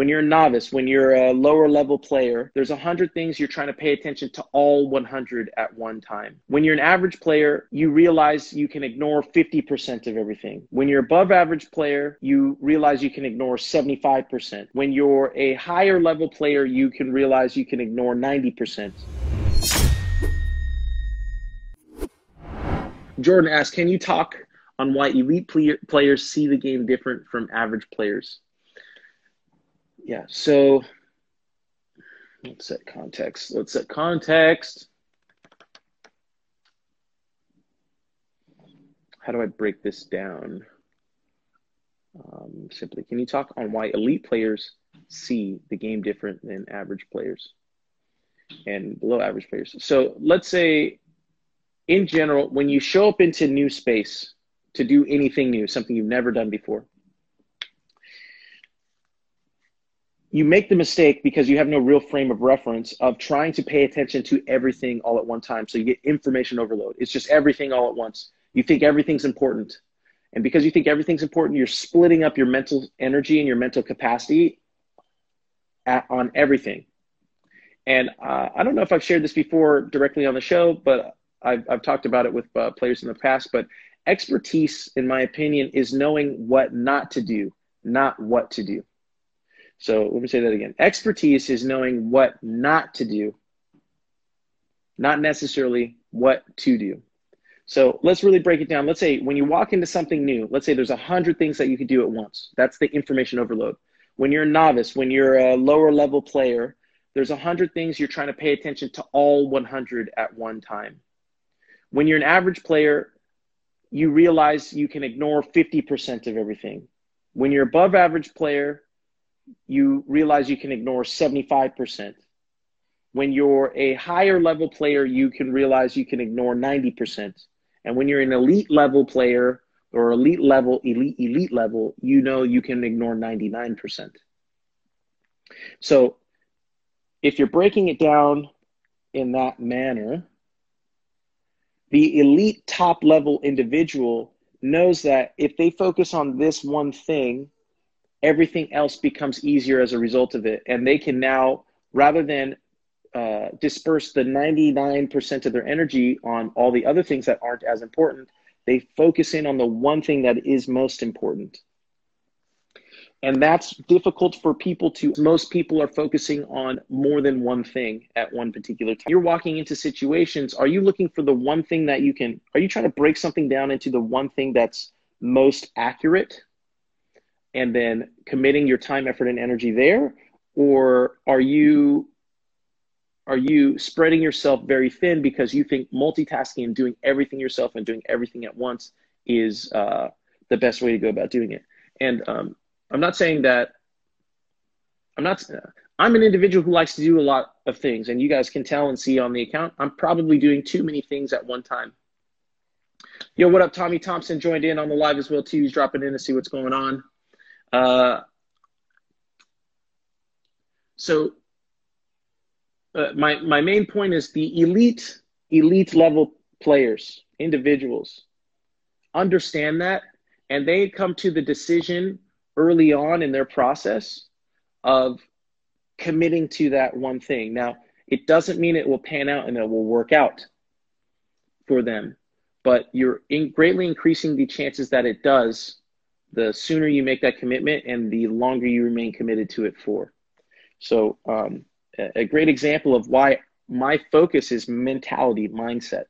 When you're a novice, when you're a lower level player, there's hundred things you're trying to pay attention to all 100 at one time. When you're an average player, you realize you can ignore 50% of everything. When you're above average player, you realize you can ignore 75%. When you're a higher level player, you can realize you can ignore 90%. Jordan asks, can you talk on why elite play- players see the game different from average players? Yeah, so let's set context. Let's set context. How do I break this down? Um, simply, can you talk on why elite players see the game different than average players and below average players? So let's say, in general, when you show up into new space to do anything new, something you've never done before, you make the mistake because you have no real frame of reference of trying to pay attention to everything all at one time. So you get information overload. It's just everything all at once. You think everything's important. And because you think everything's important, you're splitting up your mental energy and your mental capacity at, on everything. And uh, I don't know if I've shared this before directly on the show, but I've, I've talked about it with uh, players in the past. But expertise, in my opinion, is knowing what not to do, not what to do. So let me say that again. Expertise is knowing what not to do, not necessarily what to do. So let's really break it down. Let's say when you walk into something new, let's say there's a hundred things that you could do at once. That's the information overload. When you're a novice, when you're a lower level player, there's a hundred things you're trying to pay attention to all 100 at one time. When you're an average player, you realize you can ignore 50% of everything. When you're above average player, you realize you can ignore 75%. When you're a higher level player, you can realize you can ignore 90%. And when you're an elite level player or elite level, elite, elite level, you know you can ignore 99%. So if you're breaking it down in that manner, the elite top level individual knows that if they focus on this one thing, everything else becomes easier as a result of it. And they can now, rather than uh, disperse the 99% of their energy on all the other things that aren't as important, they focus in on the one thing that is most important. And that's difficult for people to, most people are focusing on more than one thing at one particular time. You're walking into situations, are you looking for the one thing that you can, are you trying to break something down into the one thing that's most accurate and then committing your time effort and energy there? Or are you are you spreading yourself very thin because you think multitasking and doing everything yourself and doing everything at once is uh, the best way to go about doing it? And um, i'm not saying that i'm not i'm an individual who likes to do a lot of things and you guys can tell and see on the account i'm probably doing too many things at one time. Yo what up tommy thompson joined in on the live as well too. He's dropping in to see what's going on uh, so uh, my my main point is the elite elite level players, individuals, understand that, and they come to the decision early on in their process of committing to that one thing. Now, it doesn't mean it will pan out and it will work out for them, but you're in greatly increasing the chances that it does the sooner you make that commitment and the longer you remain committed to it for. So, um, a great example of why my focus is mentality, mindset.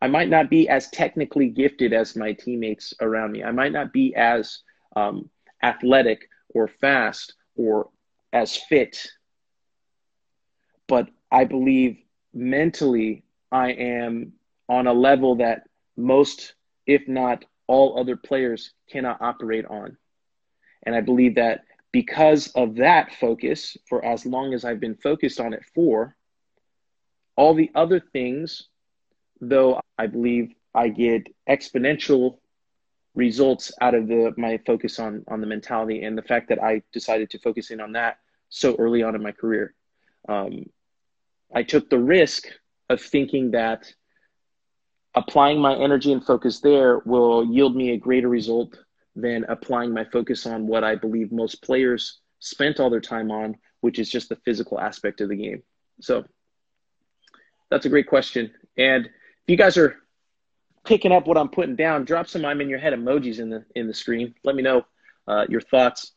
I might not be as technically gifted as my teammates around me. I might not be as um, athletic or fast or as fit. But I believe mentally I am on a level that most, if not all other players cannot operate on. And I believe that because of that focus, for as long as I've been focused on it for, all the other things, though I believe I get exponential results out of the my focus on on the mentality and the fact that I decided to focus in on that so early on in my career. Um, I took the risk of thinking that applying my energy and focus there will yield me a greater result than applying my focus on what I believe most players spent all their time on, which is just the physical aspect of the game. So that's a great question. And if you guys are picking up what I'm putting down, drop some I'm in your head emojis in the in the screen. Let me know uh, your thoughts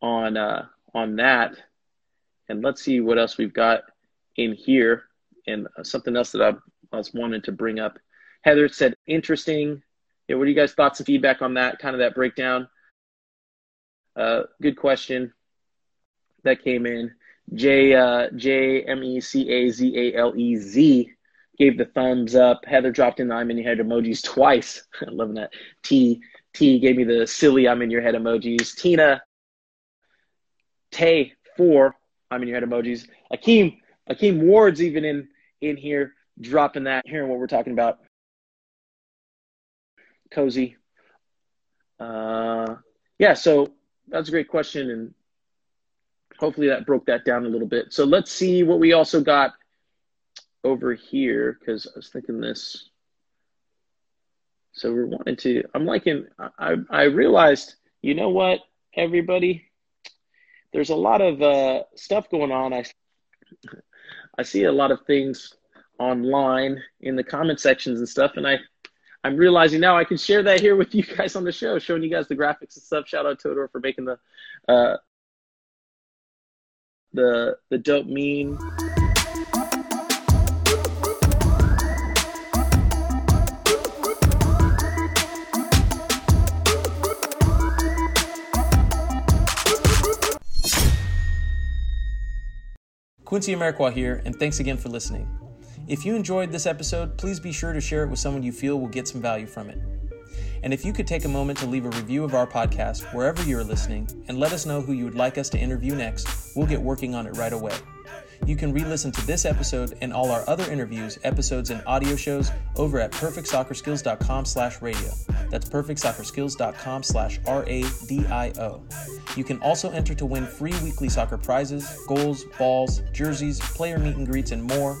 on uh, on that. And let's see what else we've got in here. And uh, something else that I, was wanting to bring up. Heather said, interesting. Yeah, what are you guys' thoughts and feedback on that? Kind of that breakdown. Uh, good question that came in. J uh, J M E C A Z A L E Z gave the thumbs up. Heather dropped in the I'm in your head emojis twice. I'm loving that. T T gave me the silly I'm in your head emojis. Tina Tay four I'm in your head emojis. Akeem Akeem Ward's even in in here dropping that, hearing what we're talking about. Cozy. Uh, yeah, so that's a great question, and hopefully that broke that down a little bit. So let's see what we also got over here because I was thinking this. So we're wanting to. I'm liking. I I realized. You know what, everybody. There's a lot of uh, stuff going on. I I see a lot of things online in the comment sections and stuff, and I I'm realizing now I can share that here with you guys on the show, showing you guys the graphics and stuff. Shout out Todor for making the uh, the the dope meme. Quincy Amarikwa here, and thanks again for listening. If you enjoyed this episode, please be sure to share it with someone you feel will get some value from it. And if you could take a moment to leave a review of our podcast wherever you're listening and let us know who you would like us to interview next, we'll get working on it right away. You can re-listen to this episode and all our other interviews, episodes, and audio shows over at perfectsoccerskills.com slash radio. That's perfectsoccerskills.com slash R-A-D-I-O. You can also enter to win free weekly soccer prizes, goals, balls, jerseys, player meet and greets, and more